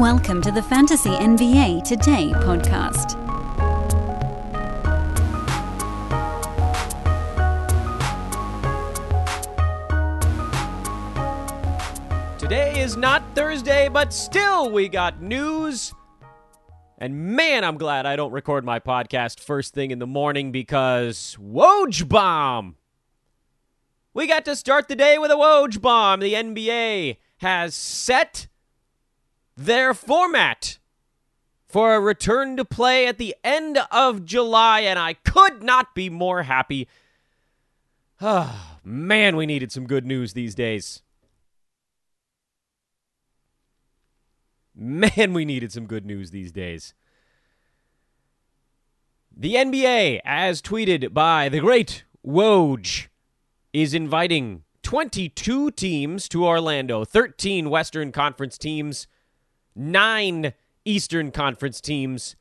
Welcome to the Fantasy NBA Today podcast. Today is not Thursday, but still we got news. And man, I'm glad I don't record my podcast first thing in the morning because Woj Bomb. We got to start the day with a Woj Bomb. The NBA has set their format for a return to play at the end of July, and I could not be more happy. Ah, man, we needed some good news these days. Man, we needed some good news these days. The NBA, as tweeted by the great Woj, is inviting 22 teams to Orlando, 13 Western Conference teams, 9 Eastern Conference teams.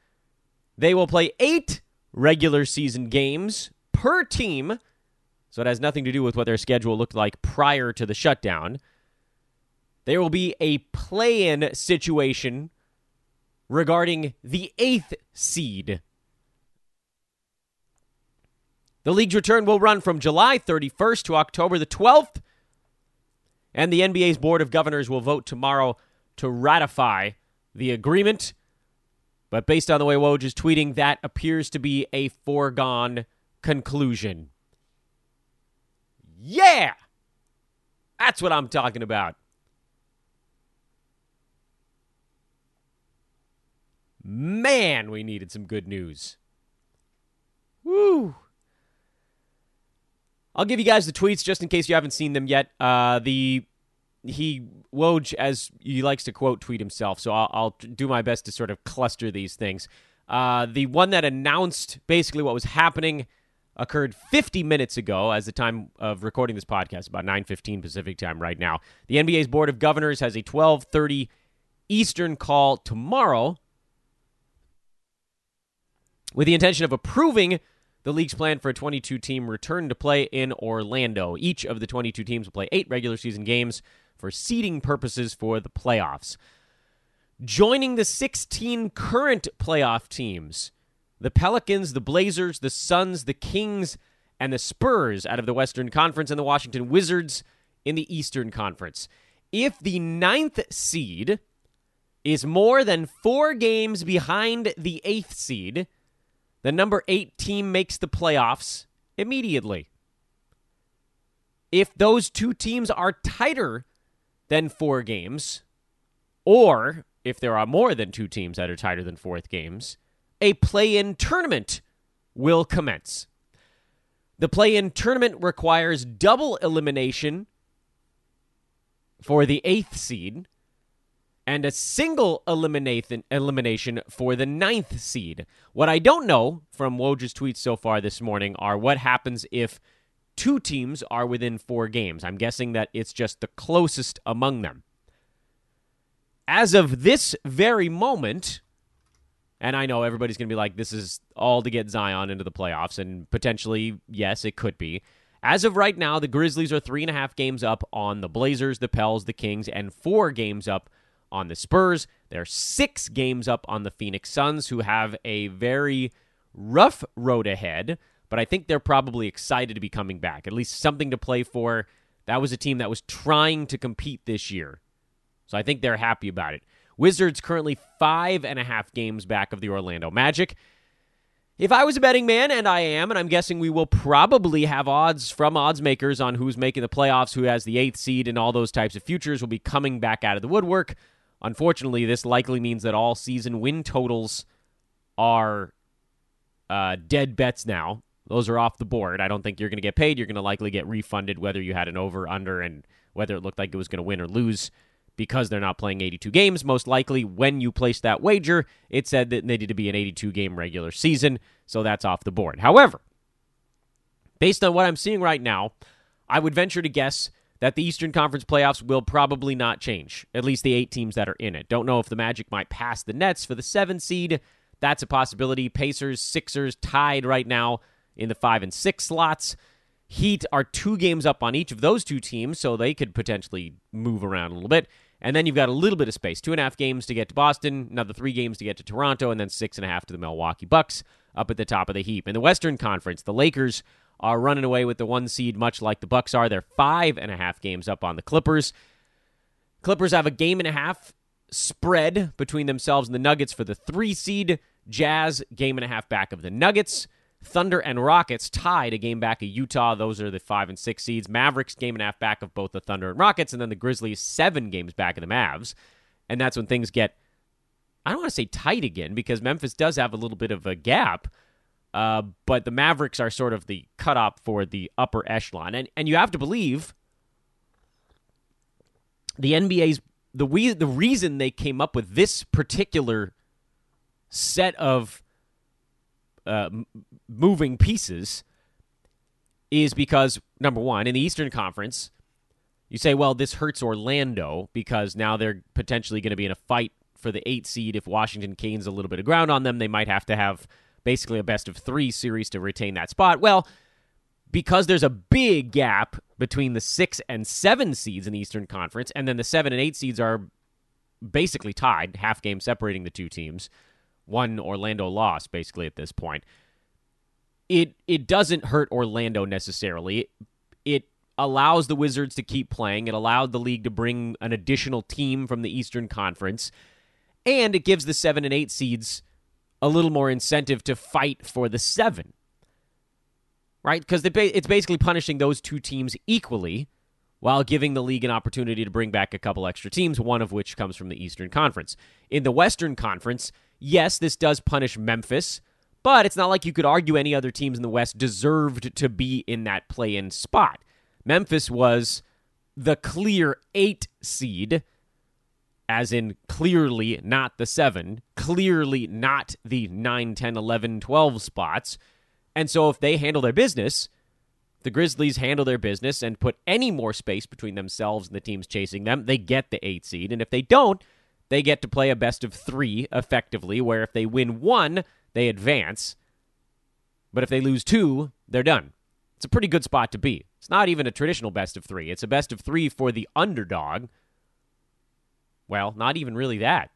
They will play 8 regular season games per team. So it has nothing to do with what their schedule looked like prior to the shutdown. There will be a play in situation regarding the eighth seed. The league's return will run from July 31st to October the 12th, and the NBA's Board of Governors will vote tomorrow to ratify the agreement. But based on the way Woj is tweeting, that appears to be a foregone conclusion. Yeah! That's what I'm talking about. Man, we needed some good news. Woo! I'll give you guys the tweets just in case you haven't seen them yet. Uh, the he Woj, as he likes to quote tweet himself, so I'll, I'll do my best to sort of cluster these things. Uh, the one that announced basically what was happening occurred 50 minutes ago as the time of recording this podcast about 9:15 Pacific time right now. The NBA's board of governors has a 12:30 Eastern call tomorrow with the intention of approving the league's plan for a 22 team return to play in Orlando. Each of the 22 teams will play 8 regular season games for seeding purposes for the playoffs. Joining the 16 current playoff teams, the Pelicans, the Blazers, the Suns, the Kings, and the Spurs out of the Western Conference, and the Washington Wizards in the Eastern Conference. If the ninth seed is more than four games behind the eighth seed, the number eight team makes the playoffs immediately. If those two teams are tighter than four games, or if there are more than two teams that are tighter than fourth games, a play in tournament will commence. The play in tournament requires double elimination for the eighth seed and a single elimination elimination for the ninth seed. What I don't know from Woj's tweets so far this morning are what happens if two teams are within four games. I'm guessing that it's just the closest among them. As of this very moment, and I know everybody's going to be like, this is all to get Zion into the playoffs, and potentially, yes, it could be. As of right now, the Grizzlies are three and a half games up on the Blazers, the Pels, the Kings, and four games up on the Spurs. They're six games up on the Phoenix Suns, who have a very rough road ahead, but I think they're probably excited to be coming back. At least something to play for. That was a team that was trying to compete this year. So I think they're happy about it. Wizards currently five and a half games back of the Orlando Magic. If I was a betting man, and I am, and I'm guessing we will probably have odds from odds makers on who's making the playoffs, who has the eighth seed, and all those types of futures will be coming back out of the woodwork. Unfortunately, this likely means that all season win totals are uh, dead bets now. Those are off the board. I don't think you're going to get paid. You're going to likely get refunded whether you had an over, under, and whether it looked like it was going to win or lose because they're not playing 82 games. Most likely, when you placed that wager, it said that it needed to be an 82 game regular season, so that's off the board. However, based on what I'm seeing right now, I would venture to guess that the Eastern Conference playoffs will probably not change, at least the eight teams that are in it. Don't know if the Magic might pass the Nets for the seven seed. That's a possibility. Pacers, Sixers tied right now in the five and six slots. Heat are two games up on each of those two teams, so they could potentially move around a little bit. And then you've got a little bit of space two and a half games to get to Boston, another three games to get to Toronto, and then six and a half to the Milwaukee Bucks up at the top of the heap. In the Western Conference, the Lakers are running away with the one seed, much like the Bucks are. They're five and a half games up on the Clippers. Clippers have a game and a half spread between themselves and the Nuggets for the three seed. Jazz game and a half back of the Nuggets. Thunder and Rockets tied a game back of Utah. Those are the five and six seeds. Mavericks game and a half back of both the Thunder and Rockets, and then the Grizzlies seven games back of the Mavs. And that's when things get, I don't want to say tight again because Memphis does have a little bit of a gap. Uh, but the Mavericks are sort of the cutoff for the upper echelon, and and you have to believe the NBA's the we, the reason they came up with this particular set of uh, moving pieces is because number one in the Eastern Conference, you say, well, this hurts Orlando because now they're potentially going to be in a fight for the eight seed. If Washington gains a little bit of ground on them, they might have to have basically a best of three series to retain that spot. Well, because there's a big gap between the six and seven seeds in the Eastern Conference, and then the seven and eight seeds are basically tied, half game separating the two teams. One Orlando loss, basically, at this point. It it doesn't hurt Orlando necessarily. It, it allows the Wizards to keep playing. It allowed the league to bring an additional team from the Eastern Conference. And it gives the seven and eight seeds a little more incentive to fight for the seven. Right? Because it's basically punishing those two teams equally while giving the league an opportunity to bring back a couple extra teams, one of which comes from the Eastern Conference. In the Western Conference, yes, this does punish Memphis, but it's not like you could argue any other teams in the West deserved to be in that play in spot. Memphis was the clear eight seed as in clearly not the 7, clearly not the 9, 10, 11, 12 spots. And so if they handle their business, the Grizzlies handle their business and put any more space between themselves and the teams chasing them, they get the 8 seed. And if they don't, they get to play a best of 3 effectively, where if they win 1, they advance. But if they lose 2, they're done. It's a pretty good spot to be. It's not even a traditional best of 3. It's a best of 3 for the underdog well, not even really that.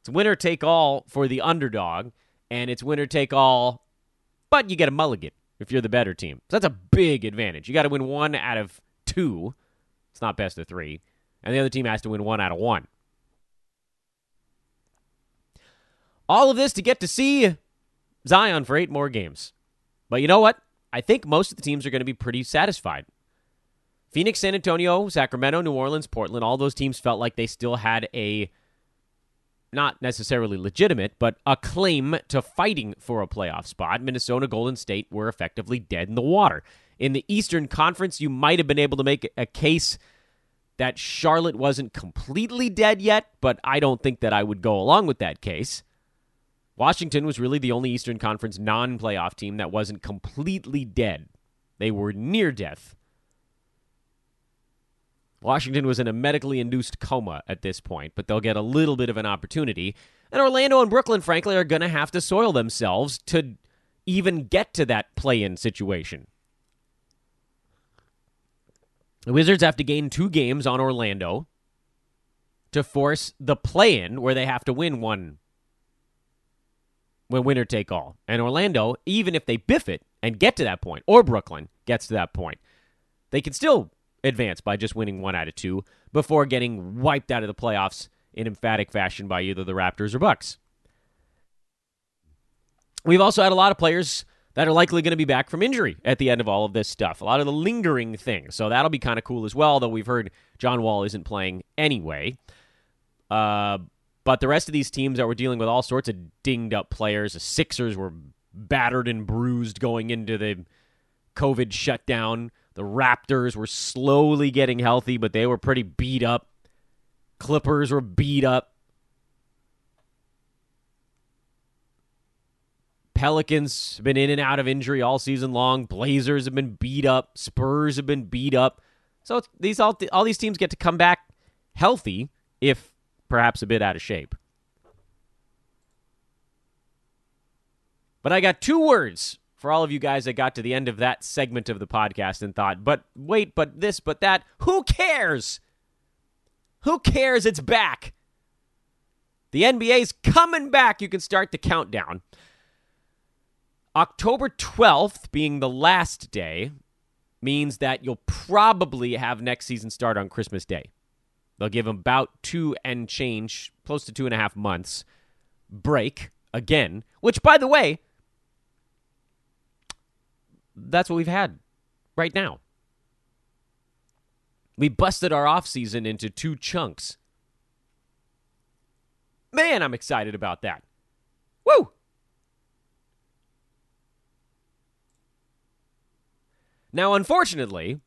It's winner take all for the underdog, and it's winner take all, but you get a mulligan if you're the better team. So that's a big advantage. You got to win one out of two. It's not best of three. And the other team has to win one out of one. All of this to get to see Zion for eight more games. But you know what? I think most of the teams are going to be pretty satisfied. Phoenix, San Antonio, Sacramento, New Orleans, Portland, all those teams felt like they still had a not necessarily legitimate, but a claim to fighting for a playoff spot. Minnesota, Golden State were effectively dead in the water. In the Eastern Conference, you might have been able to make a case that Charlotte wasn't completely dead yet, but I don't think that I would go along with that case. Washington was really the only Eastern Conference non playoff team that wasn't completely dead. They were near death. Washington was in a medically induced coma at this point, but they'll get a little bit of an opportunity. And Orlando and Brooklyn, frankly, are going to have to soil themselves to even get to that play in situation. The Wizards have to gain two games on Orlando to force the play in where they have to win one when winner take all. And Orlando, even if they biff it and get to that point, or Brooklyn gets to that point, they can still advance by just winning one out of two before getting wiped out of the playoffs in emphatic fashion by either the Raptors or Bucks. We've also had a lot of players that are likely going to be back from injury at the end of all of this stuff. A lot of the lingering things. So that'll be kind of cool as well, though we've heard John Wall isn't playing anyway. Uh, but the rest of these teams that were dealing with all sorts of dinged up players, the Sixers were battered and bruised going into the COVID shutdown. The Raptors were slowly getting healthy, but they were pretty beat up. Clippers were beat up. Pelicans have been in and out of injury all season long. Blazers have been beat up. Spurs have been beat up. So these all all these teams get to come back healthy, if perhaps a bit out of shape. But I got two words for all of you guys that got to the end of that segment of the podcast and thought, but wait, but this, but that. Who cares? Who cares? It's back. The NBA's coming back. You can start the countdown. October 12th being the last day means that you'll probably have next season start on Christmas Day. They'll give them about two and change, close to two and a half months break again, which, by the way, that's what we've had right now. We busted our off season into two chunks. Man, I'm excited about that. Woo! Now, unfortunately,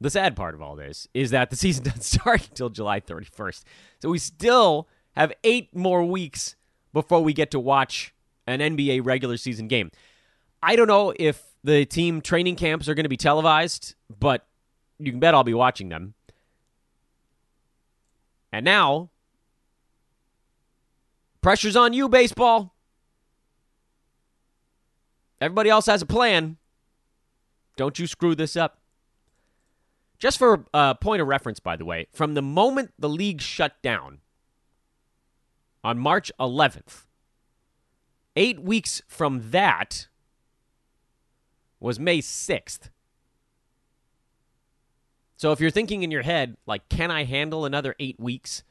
the sad part of all this is that the season doesn't start until July 31st. So we still have eight more weeks before we get to watch an NBA regular season game. I don't know if the team training camps are going to be televised, but you can bet I'll be watching them. And now, pressure's on you, baseball. Everybody else has a plan. Don't you screw this up. Just for a uh, point of reference, by the way, from the moment the league shut down on March 11th, eight weeks from that was May 6th. So if you're thinking in your head, like, can I handle another eight weeks?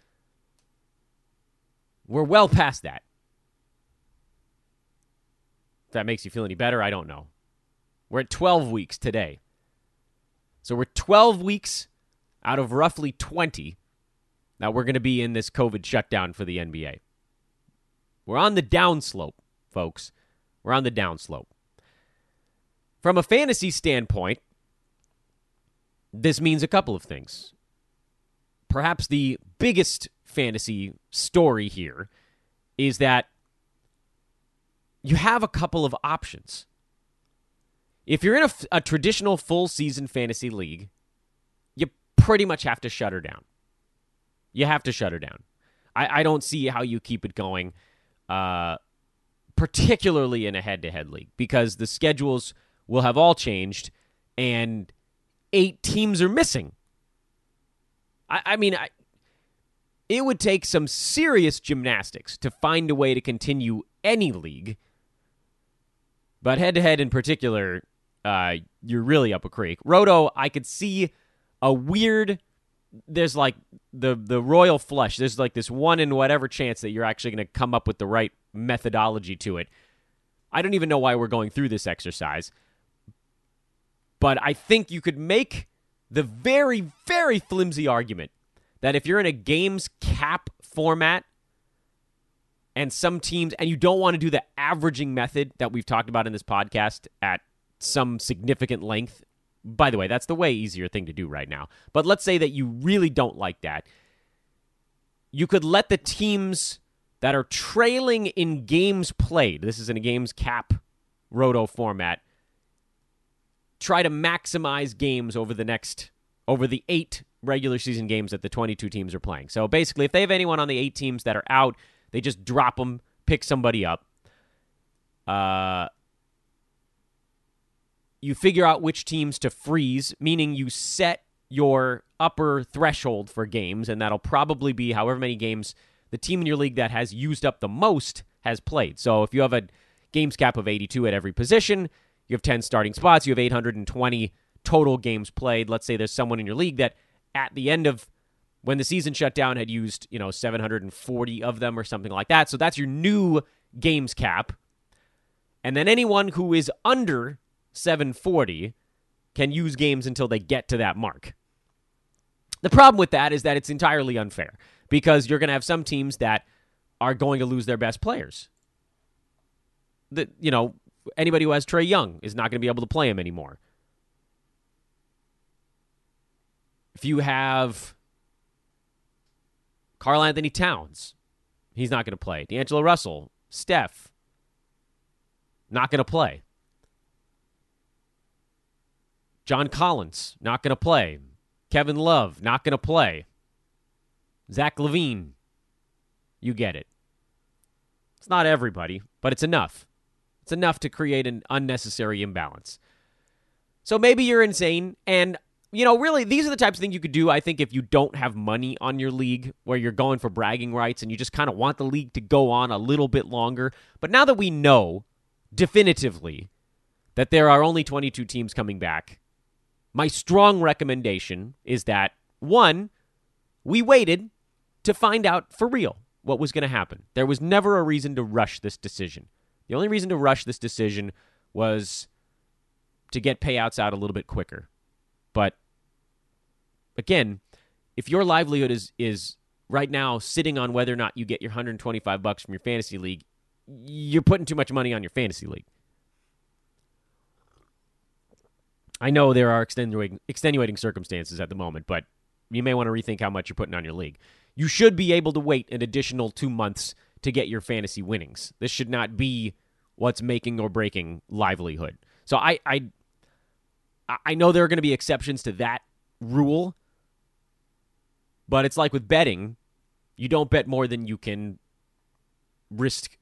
We're well past that. If that makes you feel any better, I don't know. We're at 12 weeks today. So we're 12 weeks out of roughly 20 that we're going to be in this COVID shutdown for the NBA. We're on the downslope, folks. We're on the downslope. From a fantasy standpoint, this means a couple of things. Perhaps the biggest fantasy story here is that you have a couple of options. If you're in a, a traditional full season fantasy league, you pretty much have to shut her down. You have to shut her down. I, I don't see how you keep it going, uh, particularly in a head to head league, because the schedules will have all changed and eight teams are missing. I, I mean, I, it would take some serious gymnastics to find a way to continue any league. But head to head in particular, uh, you're really up a creek. Roto, I could see a weird. There's like the the royal flush. There's like this one in whatever chance that you're actually going to come up with the right methodology to it. I don't even know why we're going through this exercise, but I think you could make the very very flimsy argument that if you're in a games cap format and some teams and you don't want to do the averaging method that we've talked about in this podcast at some significant length. By the way, that's the way easier thing to do right now. But let's say that you really don't like that. You could let the teams that are trailing in games played, this is in a games cap roto format, try to maximize games over the next over the 8 regular season games that the 22 teams are playing. So basically, if they have anyone on the 8 teams that are out, they just drop them, pick somebody up. Uh you figure out which teams to freeze, meaning you set your upper threshold for games, and that'll probably be however many games the team in your league that has used up the most has played. So if you have a games cap of 82 at every position, you have 10 starting spots, you have 820 total games played. Let's say there's someone in your league that at the end of when the season shut down had used, you know, 740 of them or something like that. So that's your new games cap. And then anyone who is under 740 can use games until they get to that mark. The problem with that is that it's entirely unfair because you're going to have some teams that are going to lose their best players. The, you know, anybody who has Trae Young is not going to be able to play him anymore. If you have Karl-Anthony Towns, he's not going to play. D'Angelo Russell, Steph, not going to play. John Collins, not going to play. Kevin Love, not going to play. Zach LaVine, you get it. It's not everybody, but it's enough. It's enough to create an unnecessary imbalance. So maybe you're insane, and you know, really, these are the types of things you could do, I think, if you don't have money on your league, where you're going for bragging rights and you just kind of want the league to go on a little bit longer. But now that we know definitively that there are only 22 teams coming back, my strong recommendation is that one, we waited to find out for real what was going to happen. There was never a reason to rush this decision. The only reason to rush this decision was to get payouts out a little bit quicker. But again, if your livelihood is is right now sitting on whether or not you get your 125 bucks from your fantasy league, you're putting too much money on your fantasy league. I know there are extenuating, extenuating circumstances at the moment, but you may want to rethink how much you're putting on your league. You should be able to wait an additional two months to get your fantasy winnings. This should not be what's making or breaking livelihood. So I I I know there are going to be exceptions to that rule, but it's like with betting, you don't bet more than you can risk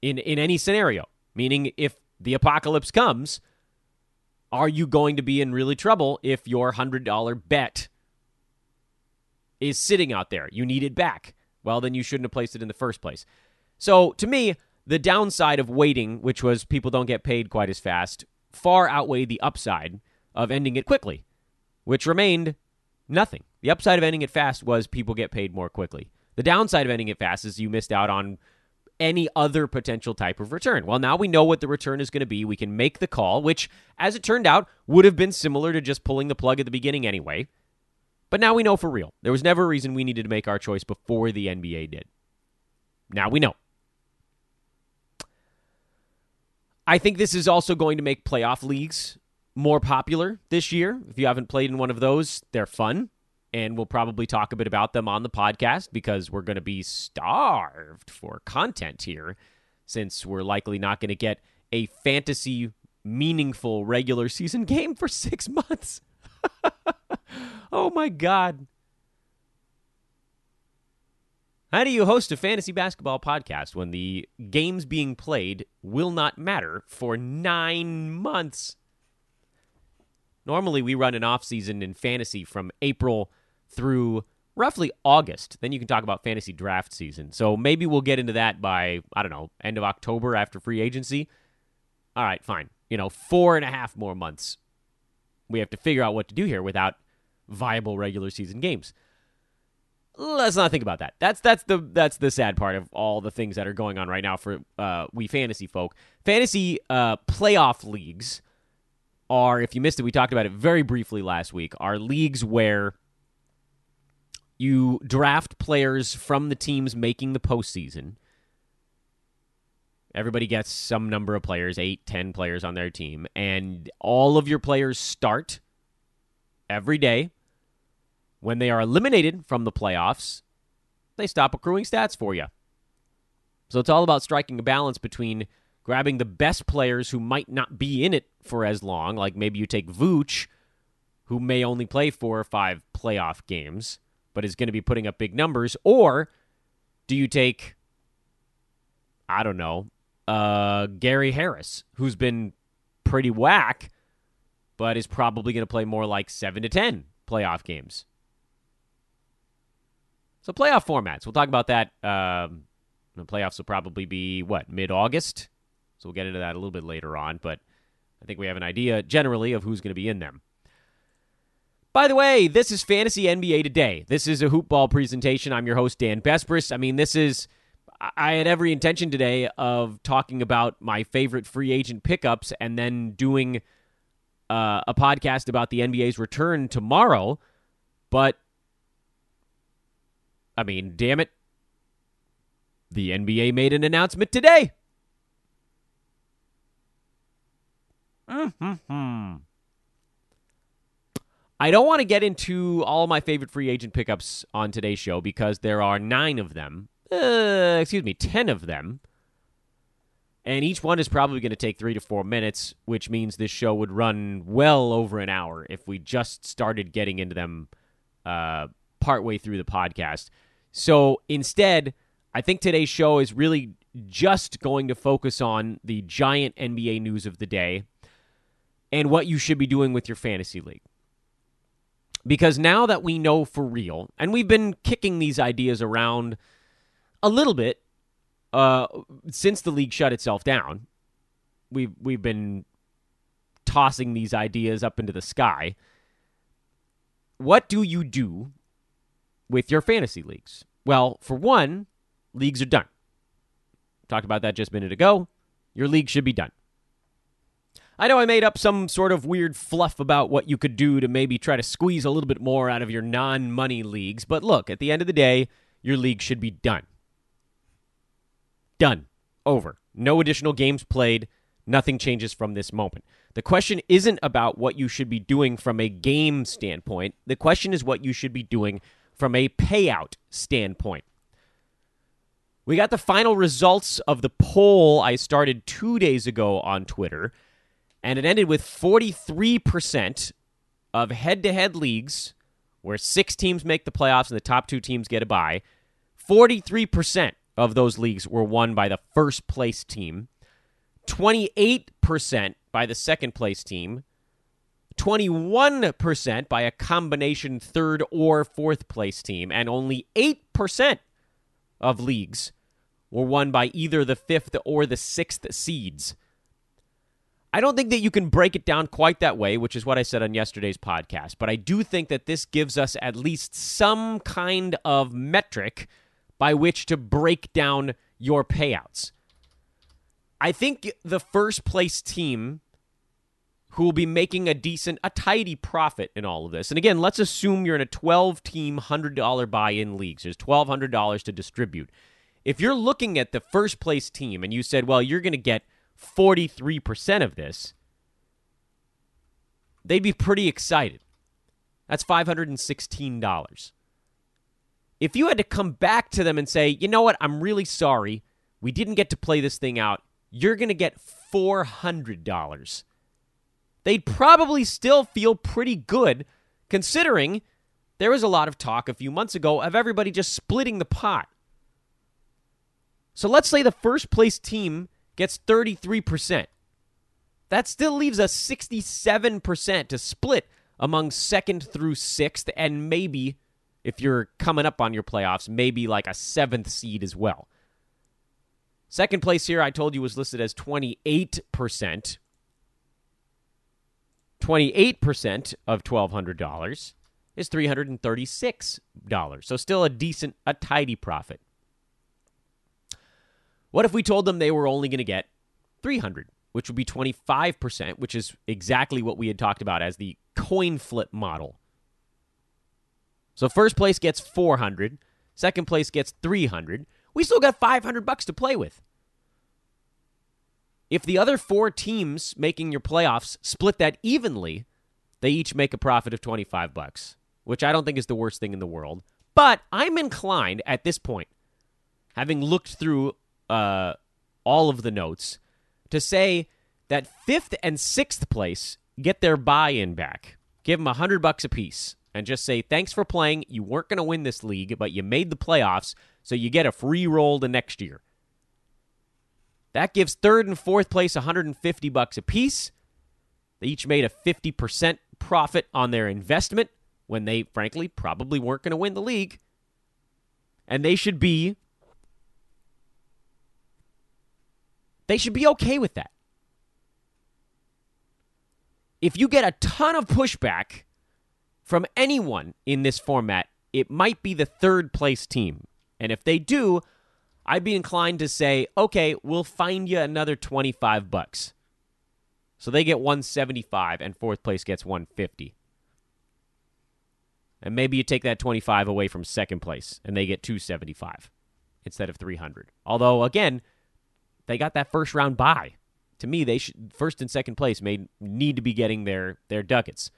in in any scenario. Meaning if the apocalypse comes, are you going to be in really trouble if your $100 bet is sitting out there? You need it back. Well, then you shouldn't have placed it in the first place. So, to me, the downside of waiting, which was people don't get paid quite as fast, far outweighed the upside of ending it quickly, which remained nothing. The upside of ending it fast was people get paid more quickly. The downside of ending it fast is you missed out on any other potential type of return. Well, now we know what the return is going to be. We can make the call, which, as it turned out, would have been similar to just pulling the plug at the beginning anyway. But now we know for real. There was never a reason we needed to make our choice before the NBA did. Now we know. I think this is also going to make playoff leagues more popular this year. If you haven't played in one of those, they're fun. And we'll probably talk a bit about them on the podcast because we're going to be starved for content here since we're likely not going to get a fantasy meaningful regular season game for six months. oh my God. How do you host a fantasy basketball podcast when the games being played will not matter for nine months? Normally, we run an off season in fantasy from April through roughly August. Then you can talk about fantasy draft season. So maybe we'll get into that by, I don't know, end of October after free agency. All right, fine. You know, four and a half more months. We have to figure out what to do here without viable regular season games. Let's not think about that. That's that's the that's the sad part of all the things that are going on right now for uh, we fantasy folk. Fantasy uh, playoff leagues are, if you missed it, we talked about it very briefly last week, are leagues where you draft players from the teams making the postseason. Everybody gets some number of players, eight, ten players on their team, and all of your players start every day. When they are eliminated from the playoffs, they stop accruing stats for you. So it's all about striking a balance between grabbing the best players who might not be in it for as long, like maybe you take Vooch, who may only play four or five playoff games, but is going to be putting up big numbers, or do you take, I don't know, uh, Gary Harris, who's been pretty whack, but is probably going to play more like seven to ten playoff games. So playoff formats. We'll talk about that. Um, the playoffs will probably be what mid August. So we'll get into that a little bit later on, but I think we have an idea generally of who's going to be in them. By the way, this is Fantasy NBA Today. This is a hoopball presentation. I'm your host, Dan Besbris. I mean, this is. I had every intention today of talking about my favorite free agent pickups and then doing uh, a podcast about the NBA's return tomorrow. But I mean, damn it. The NBA made an announcement today. Mm-hmm. I don't want to get into all my favorite free agent pickups on today's show because there are nine of them. Uh, excuse me, ten of them. And each one is probably going to take three to four minutes, which means this show would run well over an hour if we just started getting into them uh, partway through the podcast. So instead, I think today's show is really just going to focus on the giant NBA news of the day and what you should be doing with your fantasy league. Because now that we know for real, and we've been kicking these ideas around a little bit uh, since the league shut itself down, we've we've been tossing these ideas up into the sky. What do you do with your fantasy leagues? Well, for one, leagues are done. Talked about that just a minute ago. Your league should be done. I know I made up some sort of weird fluff about what you could do to maybe try to squeeze a little bit more out of your non money leagues, but look, at the end of the day, your league should be done. Done. Over. No additional games played. Nothing changes from this moment. The question isn't about what you should be doing from a game standpoint. The question is what you should be doing from a payout standpoint. We got the final results of the poll I started two days ago on Twitter and it ended with 43% of head to head leagues where six teams make the playoffs and the top two teams get a bye. 43% of those leagues were won by the first place team, 28% by the second place team, 21% by a combination third or fourth place team, and only 8% of leagues were won by either the fifth or the sixth seeds. I don't think that you can break it down quite that way, which is what I said on yesterday's podcast, but I do think that this gives us at least some kind of metric by which to break down your payouts. I think the first place team who will be making a decent, a tidy profit in all of this. And again, let's assume you're in a 12 team, $100 buy in leagues. There's $1,200 to distribute. If you're looking at the first place team and you said, well, you're going to get 43% of this, they'd be pretty excited. That's $516. If you had to come back to them and say, you know what, I'm really sorry, we didn't get to play this thing out, you're going to get $400. They'd probably still feel pretty good considering there was a lot of talk a few months ago of everybody just splitting the pot. So let's say the first place team gets 33%. That still leaves us 67% to split among second through sixth, and maybe, if you're coming up on your playoffs, maybe like a seventh seed as well. Second place here, I told you, was listed as 28%. 28% of $1,200 is $336. So still a decent, a tidy profit. What if we told them they were only going to get 300, which would be 25%, which is exactly what we had talked about as the coin flip model. So first place gets 400, second place gets 300. We still got 500 bucks to play with. If the other four teams making your playoffs split that evenly, they each make a profit of 25 bucks, which I don't think is the worst thing in the world. But I'm inclined at this point, having looked through uh, all of the notes to say that fifth and sixth place get their buy-in back. Give them a hundred bucks a piece and just say thanks for playing. You weren't going to win this league, but you made the playoffs, so you get a free roll to next year. That gives third and fourth place 150 bucks a piece. They each made a 50% profit on their investment when they frankly probably weren't going to win the league. And they should be They should be okay with that. If you get a ton of pushback from anyone in this format, it might be the third place team. And if they do, I'd be inclined to say, okay, we'll find you another 25 bucks. So they get 175 and fourth place gets 150. And maybe you take that 25 away from second place and they get 275 instead of 300. Although again, they got that first round bye. To me, they should first and second place may need to be getting their their ducats.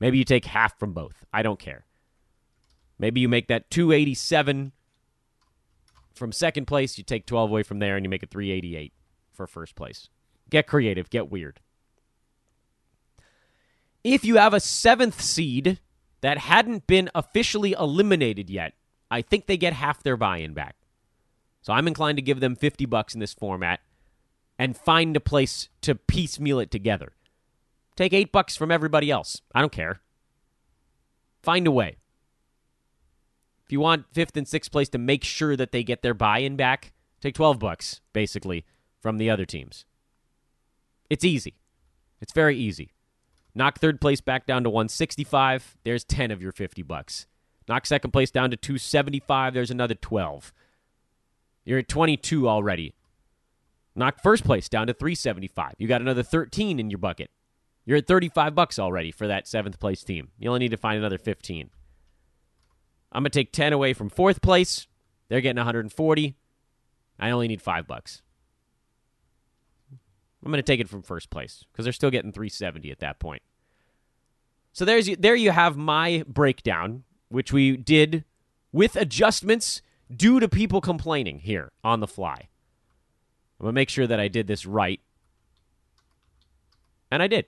Maybe you take half from both. I don't care. Maybe you make that 287 from second place, you take 12 away from there and you make it 388 for first place. Get creative, get weird. If you have a seventh seed that hadn't been officially eliminated yet, I think they get half their buy-in back. So I'm inclined to give them 50 bucks in this format and find a place to piecemeal it together. Take 8 bucks from everybody else. I don't care. Find a way. If you want 5th and 6th place to make sure that they get their buy-in back, take 12 bucks basically from the other teams. It's easy. It's very easy. Knock third place back down to 165. There's 10 of your 50 bucks. Knock second place down to 275. There's another 12. You're at 22 already. Knock first place down to 375. You got another 13 in your bucket. You're at 35 bucks already for that seventh place team. You only need to find another 15. I'm going to take 10 away from fourth place. They're getting 140. I only need 5 bucks. I'm going to take it from first place because they're still getting 370 at that point. So there's there you have my breakdown, which we did with adjustments due to people complaining here on the fly. I'm going to make sure that I did this right. And I did.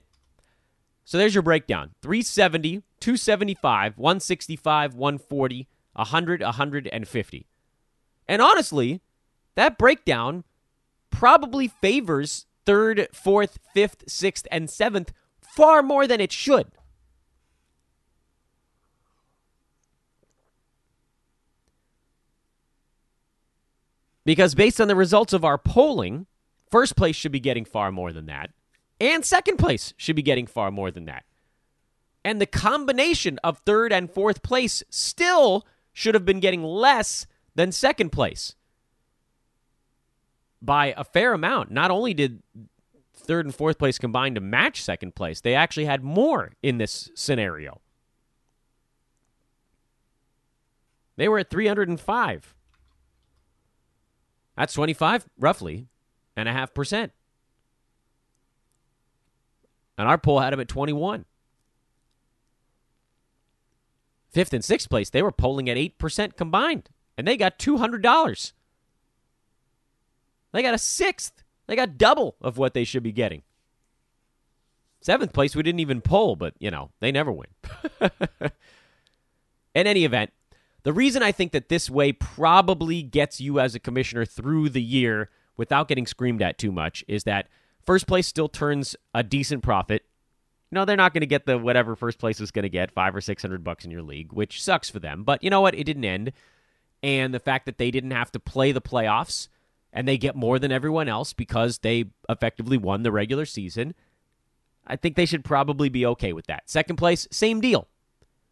So there's your breakdown 370, 275, 165, 140, 100, 150. And honestly, that breakdown probably favors third, fourth, fifth, sixth, and seventh far more than it should. Because based on the results of our polling, first place should be getting far more than that, and second place should be getting far more than that. And the combination of third and fourth place still should have been getting less than second place by a fair amount. Not only did third and fourth place combine to match second place, they actually had more in this scenario. They were at 305. That's 25, roughly, and a half percent. And our poll had them at 21. Fifth and sixth place, they were polling at 8% combined, and they got $200. They got a sixth. They got double of what they should be getting. Seventh place, we didn't even poll, but, you know, they never win. In any event, the reason I think that this way probably gets you as a commissioner through the year without getting screamed at too much is that first place still turns a decent profit. No, they're not going to get the whatever first place is going to get, five or six hundred bucks in your league, which sucks for them. But you know what? It didn't end. And the fact that they didn't have to play the playoffs and they get more than everyone else because they effectively won the regular season, I think they should probably be okay with that. Second place, same deal.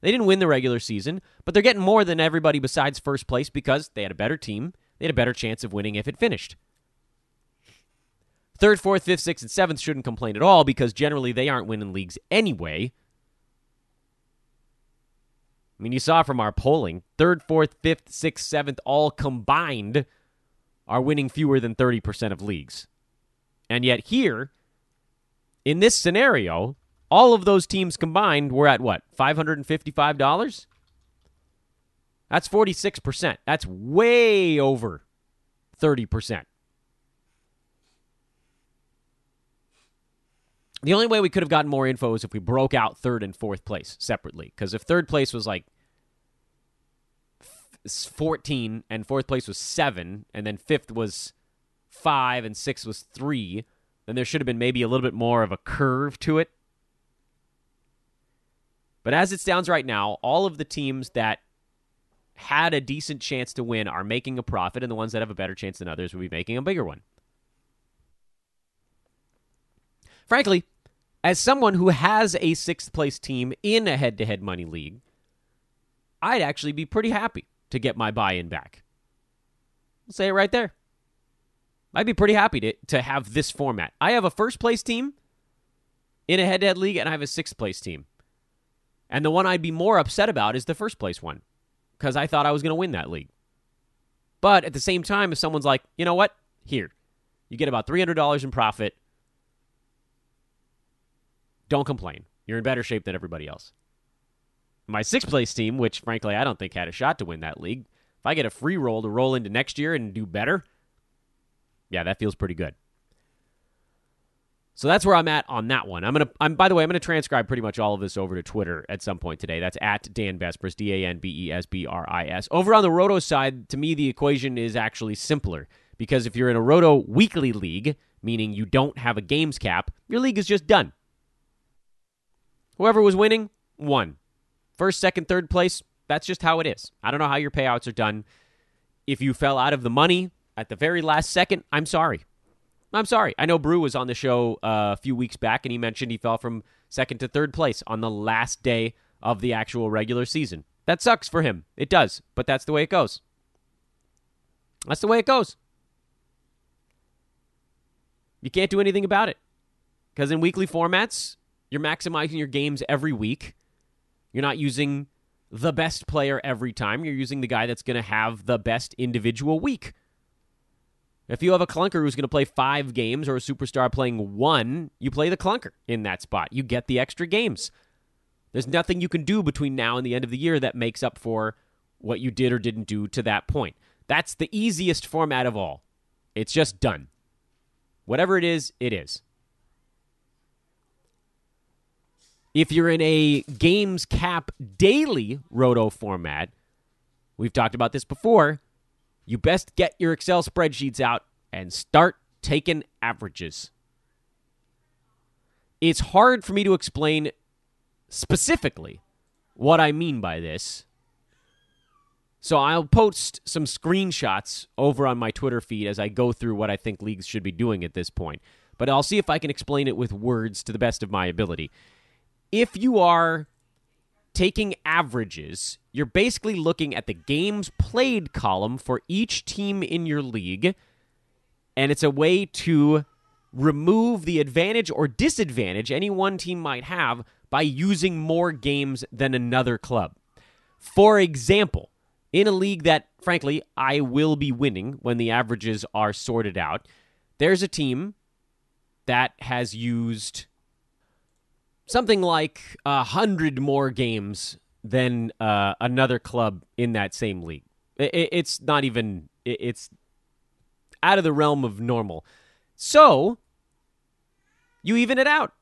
They didn't win the regular season, but they're getting more than everybody besides first place because they had a better team. They had a better chance of winning if it finished. Third, fourth, fifth, sixth, and seventh shouldn't complain at all because generally they aren't winning leagues anyway. I mean, you saw from our polling, third, fourth, fifth, sixth, seventh, all combined are winning fewer than 30% of leagues. And yet, here, in this scenario, all of those teams combined were at what? $555? That's 46%. That's way over 30%. The only way we could have gotten more info is if we broke out third and fourth place separately. Because if third place was like 14 and fourth place was 7 and then fifth was 5 and sixth was 3 then there should have been maybe a little bit more of a curve to it but as it stands right now all of the teams that had a decent chance to win are making a profit and the ones that have a better chance than others will be making a bigger one frankly as someone who has a sixth place team in a head to head money league I'd actually be pretty happy to get my buy in back. I'll say it right there. I'd be pretty happy to, to have this format. I have a first place team in a head to head league, and I have a sixth place team. And the one I'd be more upset about is the first place one because I thought I was going to win that league. But at the same time, if someone's like, you know what? Here, you get about $300 in profit. Don't complain. You're in better shape than everybody else. My sixth place team, which frankly I don't think had a shot to win that league, if I get a free roll to roll into next year and do better, yeah, that feels pretty good. So that's where I'm at on that one. I'm gonna. I'm by the way, I'm gonna transcribe pretty much all of this over to Twitter at some point today. That's at Dan Besbris, D A N B E S B R I S. Over on the Roto side, to me, the equation is actually simpler because if you're in a Roto weekly league, meaning you don't have a games cap, your league is just done. Whoever was winning won. First, second, third place. That's just how it is. I don't know how your payouts are done. If you fell out of the money at the very last second, I'm sorry. I'm sorry. I know Brew was on the show uh, a few weeks back, and he mentioned he fell from second to third place on the last day of the actual regular season. That sucks for him. It does, but that's the way it goes. That's the way it goes. You can't do anything about it. Because in weekly formats, you're maximizing your games every week. You're not using the best player every time. You're using the guy that's going to have the best individual week. If you have a clunker who's going to play five games or a superstar playing one, you play the clunker in that spot. You get the extra games. There's nothing you can do between now and the end of the year that makes up for what you did or didn't do to that point. That's the easiest format of all. It's just done. Whatever it is, it is. If you're in a games cap daily roto format, we've talked about this before you best get your Excel spreadsheets out and start taking averages. It's hard for me to explain specifically what I mean by this. So I'll post some screenshots over on my Twitter feed as I go through what I think leagues should be doing at this point. But I'll see if I can explain it with words to the best of my ability. If you are taking averages, you're basically looking at the games played column for each team in your league, and it's a way to remove the advantage or disadvantage any one team might have by using more games than another club. For example, in a league that, frankly, I will be winning when the averages are sorted out, there's a team that has used something like a hundred more games than uh, another club in that same league. It, it's not even. It, it's out of the realm of normal. So you even it out.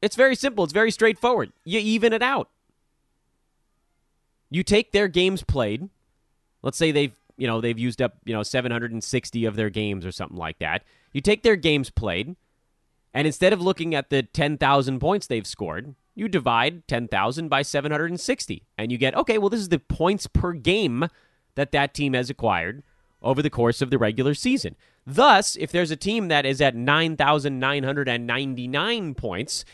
It's very simple. It's very straightforward. You even it out. You take their games played. Let's say they've you know they've used up you know 760 of their games or something like that. You take their games played and instead of looking at the 10,000 points they've scored, you divide 10,000 by 760 and you get, okay, well, this is the points per game that that team has acquired over the course of the regular season. Thus, if there's a team that is at 9,999 points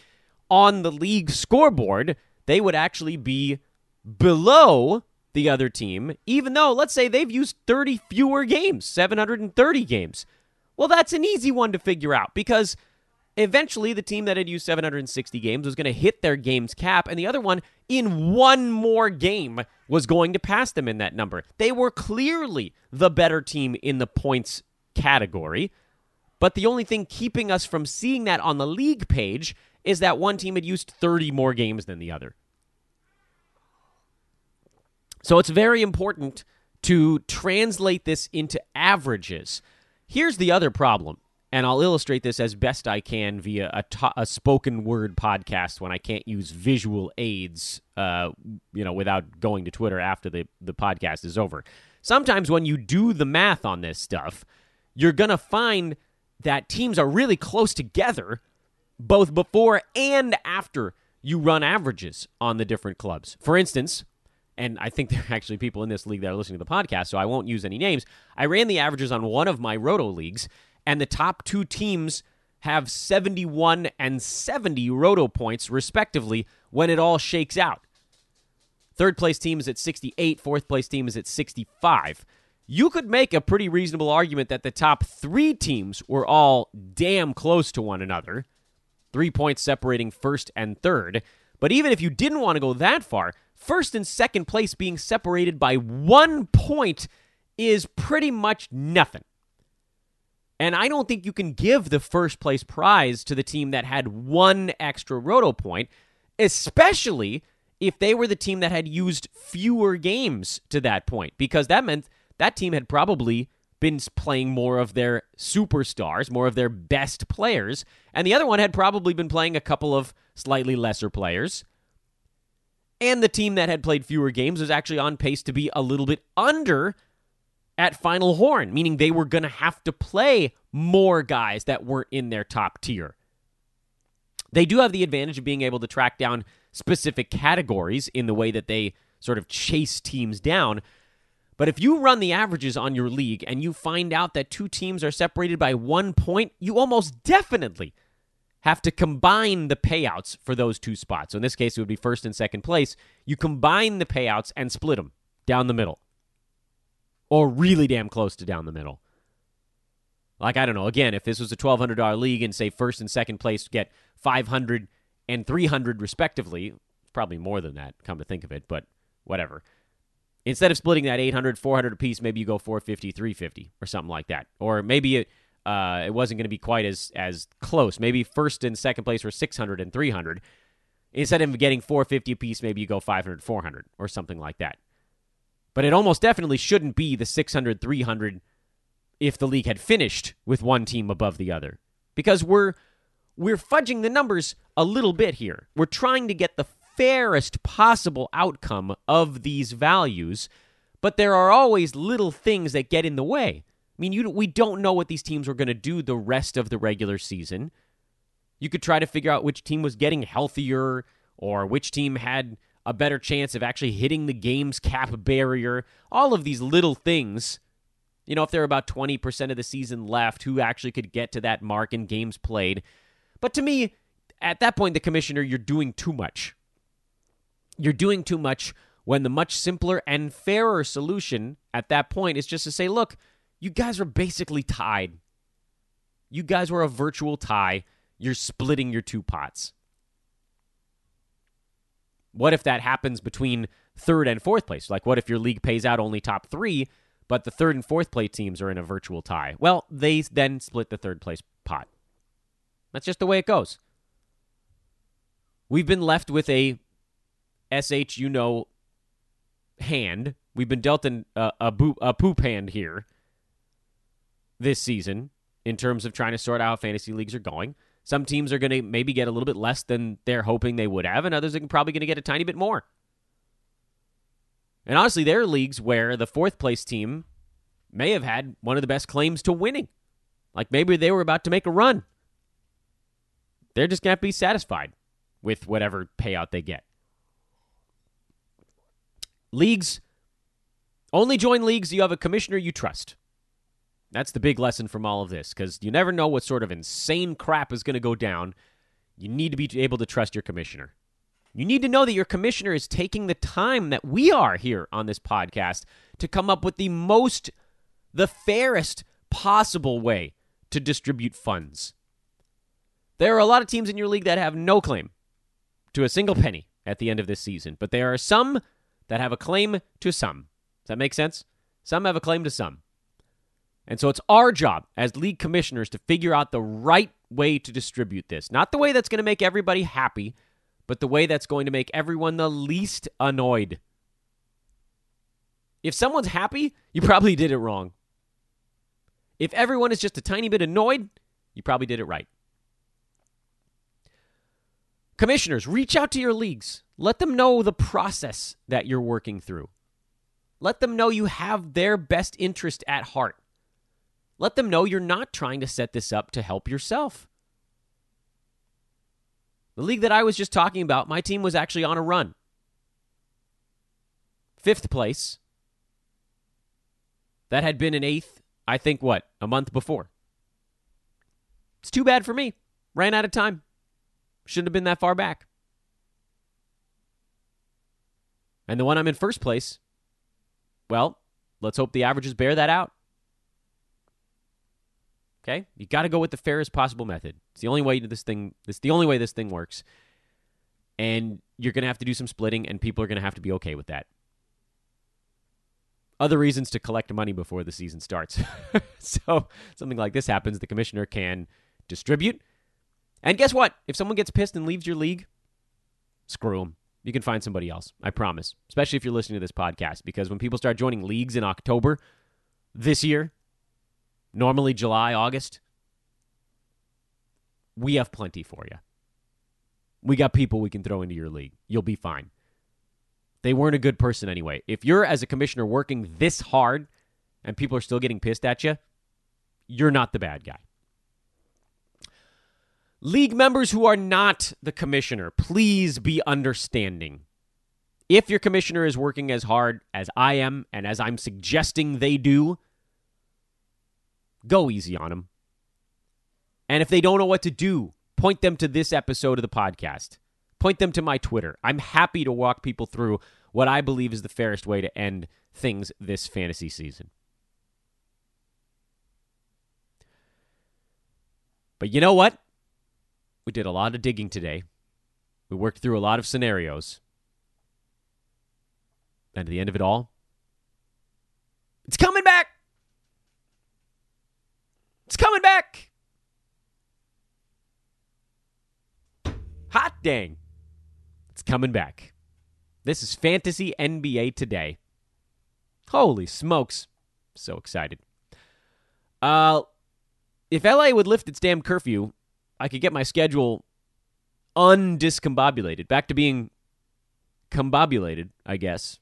on the league scoreboard, they would actually be below the other team, even though, let's say, they've used 30 fewer games, 730 games. Well, that's an easy one to figure out because Eventually, the team that had used 760 games was going to hit their games cap, and the other one, in one more game, was going to pass them in that number. They were clearly the better team in the points category, but the only thing keeping us from seeing that on the league page is that one team had used 30 more games than the other. So it's very important to translate this into averages. Here's the other problem and I'll illustrate this as best I can via a, to- a spoken word podcast when I can't use visual aids, uh, you know, without going to Twitter after the, the podcast is over. Sometimes when you do the math on this stuff, you're going to find that teams are really close together both before and after you run averages on the different clubs. For instance, and I think there are actually people in this league that are listening to the podcast, so I won't use any names. I ran the averages on one of my roto leagues, and the top two teams have 71 and 70 roto points, respectively, when it all shakes out. Third place team is at 68, fourth place team is at 65. You could make a pretty reasonable argument that the top three teams were all damn close to one another, three points separating first and third. But even if you didn't want to go that far, first and second place being separated by one point is pretty much nothing. And I don't think you can give the first place prize to the team that had one extra roto point, especially if they were the team that had used fewer games to that point, because that meant that team had probably been playing more of their superstars, more of their best players, and the other one had probably been playing a couple of slightly lesser players. And the team that had played fewer games was actually on pace to be a little bit under at Final Horn, meaning they were going to have to play more guys that weren't in their top tier. They do have the advantage of being able to track down specific categories in the way that they sort of chase teams down. But if you run the averages on your league and you find out that two teams are separated by one point, you almost definitely have to combine the payouts for those two spots. So in this case, it would be first and second place. You combine the payouts and split them down the middle or really damn close to down the middle. Like I don't know, again, if this was a $1200 league and say first and second place get 500 and 300 respectively, probably more than that come to think of it, but whatever. Instead of splitting that 800 400 apiece, maybe you go 450 350 or something like that. Or maybe it uh, it wasn't going to be quite as as close. Maybe first and second place were 600 and 300. Instead of getting 450 apiece, maybe you go 500 400 or something like that. But it almost definitely shouldn't be the 600 300 if the league had finished with one team above the other. Because we're we're fudging the numbers a little bit here. We're trying to get the fairest possible outcome of these values, but there are always little things that get in the way. I mean, you, we don't know what these teams were going to do the rest of the regular season. You could try to figure out which team was getting healthier or which team had a better chance of actually hitting the game's cap barrier. All of these little things. You know, if there are about 20% of the season left, who actually could get to that mark in games played. But to me, at that point, the commissioner, you're doing too much. You're doing too much when the much simpler and fairer solution at that point is just to say, look, you guys are basically tied. You guys were a virtual tie. You're splitting your two pots. What if that happens between third and fourth place? Like, what if your league pays out only top three, but the third and fourth place teams are in a virtual tie? Well, they then split the third place pot. That's just the way it goes. We've been left with a sh you know hand. We've been dealt an, uh, a, boop, a poop hand here this season in terms of trying to sort out how fantasy leagues are going. Some teams are going to maybe get a little bit less than they're hoping they would have, and others are probably going to get a tiny bit more. And honestly, there are leagues where the fourth place team may have had one of the best claims to winning. Like maybe they were about to make a run. They're just going to be satisfied with whatever payout they get. Leagues, only join leagues you have a commissioner you trust. That's the big lesson from all of this because you never know what sort of insane crap is going to go down. You need to be able to trust your commissioner. You need to know that your commissioner is taking the time that we are here on this podcast to come up with the most, the fairest possible way to distribute funds. There are a lot of teams in your league that have no claim to a single penny at the end of this season, but there are some that have a claim to some. Does that make sense? Some have a claim to some. And so it's our job as league commissioners to figure out the right way to distribute this. Not the way that's going to make everybody happy, but the way that's going to make everyone the least annoyed. If someone's happy, you probably did it wrong. If everyone is just a tiny bit annoyed, you probably did it right. Commissioners, reach out to your leagues. Let them know the process that you're working through. Let them know you have their best interest at heart. Let them know you're not trying to set this up to help yourself. The league that I was just talking about, my team was actually on a run. Fifth place. That had been an eighth, I think, what, a month before. It's too bad for me. Ran out of time. Shouldn't have been that far back. And the one I'm in first place, well, let's hope the averages bear that out. Okay, you got to go with the fairest possible method. It's the only way this thing. It's the only way this thing works. And you're going to have to do some splitting, and people are going to have to be okay with that. Other reasons to collect money before the season starts. so, something like this happens, the commissioner can distribute. And guess what? If someone gets pissed and leaves your league, screw them. You can find somebody else. I promise. Especially if you're listening to this podcast, because when people start joining leagues in October this year, normally July, August, we have plenty for you. We got people we can throw into your league. You'll be fine. They weren't a good person anyway. If you're, as a commissioner, working this hard and people are still getting pissed at you, you're not the bad guy. League members who are not the commissioner, please be understanding. If your commissioner is working as hard as I am and as I'm suggesting they do, go easy on them. And if they don't know what to do, point them to this episode of the podcast. Point them to my Twitter. I'm happy to walk people through what I believe is the fairest way to end things this fantasy season. But you know what? We did a lot of digging today. We worked through a lot of scenarios. And at the end of it all, it's coming back. It's coming back. Hot dang. It's coming back. This is Fantasy NBA Today. Holy smokes. So excited. Uh if LA would lift its damn curfew, I could get my schedule undiscombobulated, back to being combobulated, I guess.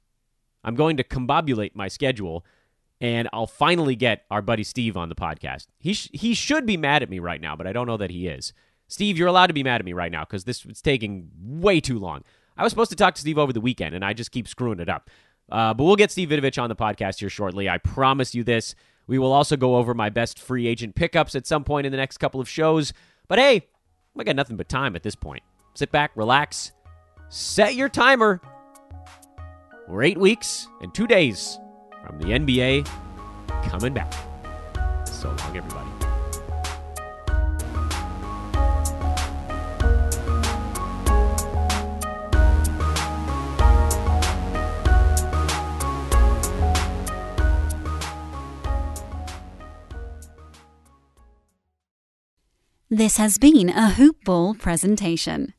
I'm going to combobulate my schedule, and I'll finally get our buddy Steve on the podcast. He sh- he should be mad at me right now, but I don't know that he is. Steve, you're allowed to be mad at me right now because this is taking way too long. I was supposed to talk to Steve over the weekend, and I just keep screwing it up. Uh, but we'll get Steve Vidovich on the podcast here shortly. I promise you this. We will also go over my best free agent pickups at some point in the next couple of shows. But hey, I got nothing but time at this point. Sit back, relax, set your timer. We're eight weeks and two days from the NBA coming back. So long, everybody. This has been a Hoopball presentation.